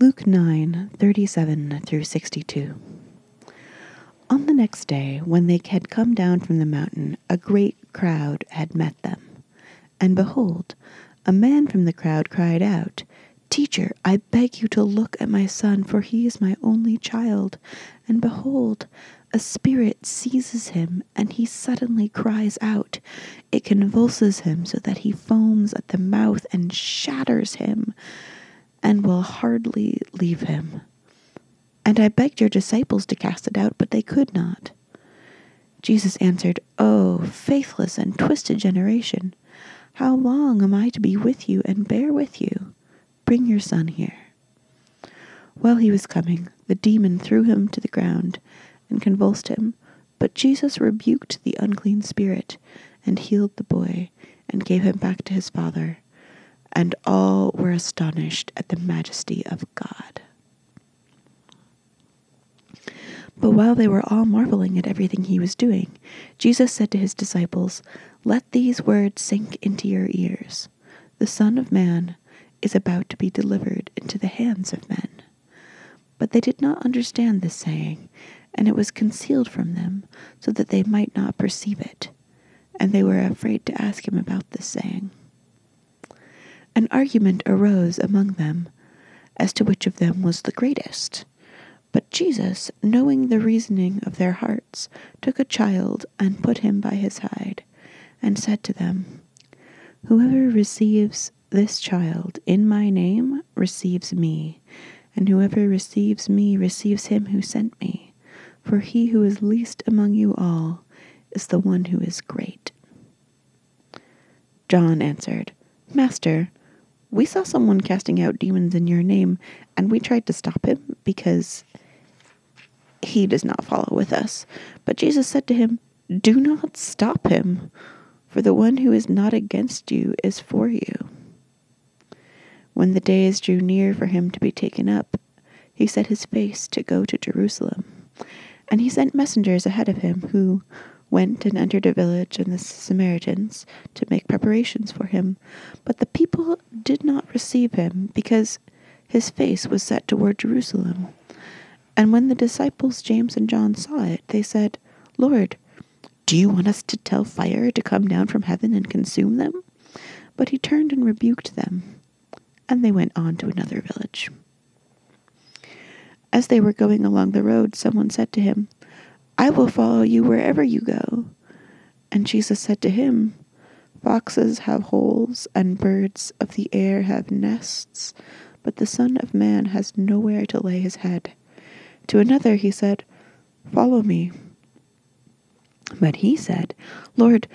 Luke 9:37 through 62. On the next day, when they had come down from the mountain, a great crowd had met them. And behold, a man from the crowd cried out, Teacher, I beg you to look at my son, for he is my only child. And behold, a spirit seizes him, and he suddenly cries out. It convulses him so that he foams at the mouth and shatters him, and will hardly leave him. And I begged your disciples to cast it out, but they could not. Jesus answered, O faithless and twisted generation, how long am I to be with you and bear with you? Bring your son here. While he was coming, the demon threw him to the ground and convulsed him. But Jesus rebuked the unclean spirit and healed the boy and gave him back to his father. And all were astonished at the majesty of God. But while they were all marveling at everything he was doing, Jesus said to his disciples, Let these words sink into your ears. The Son of Man is about to be delivered into the hands of men. But they did not understand this saying, and it was concealed from them, so that they might not perceive it. And they were afraid to ask him about this saying. An argument arose among them as to which of them was the greatest. But Jesus, knowing the reasoning of their hearts, took a child and put him by his side, and said to them, Whoever receives this child in my name receives me, and whoever receives me receives him who sent me. For he who is least among you all is the one who is great. John answered, Master, we saw someone casting out demons in your name, and we tried to stop him because he does not follow with us. But Jesus said to him, Do not stop him, for the one who is not against you is for you. When the days drew near for him to be taken up, he set his face to go to Jerusalem. And he sent messengers ahead of him, who went and entered a village in the Samaritans to make preparations for him. But the people did not receive him, because his face was set toward Jerusalem. And when the disciples James and John saw it, they said, Lord, do you want us to tell fire to come down from heaven and consume them? But he turned and rebuked them and they went on to another village. As they were going along the road, someone said to him, I will follow you wherever you go. And Jesus said to him, Foxes have holes, and birds of the air have nests, but the Son of Man has nowhere to lay his head. To another he said, Follow me. But he said, Lord,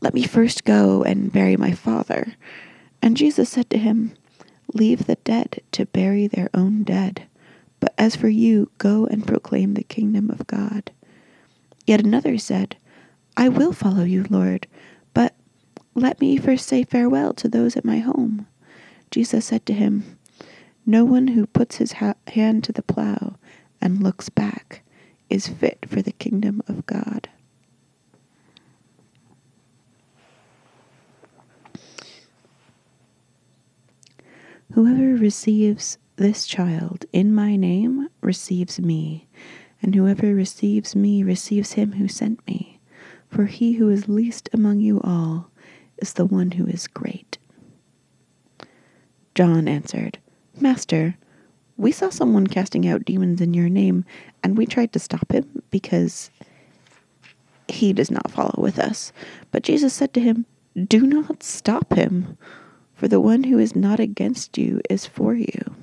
let me first go and bury my father. And Jesus said to him, Leave the dead to bury their own dead. But as for you, go and proclaim the kingdom of God. Yet another said, I will follow you, Lord, but let me first say farewell to those at my home. Jesus said to him, No one who puts his ha- hand to the plow and looks back is fit for the kingdom of God. Whoever receives this child in my name receives me, and whoever receives me receives him who sent me. For he who is least among you all is the one who is great. John answered, Master, we saw someone casting out demons in your name, and we tried to stop him because he does not follow with us. But Jesus said to him, Do not stop him for the one who is not against you is for you.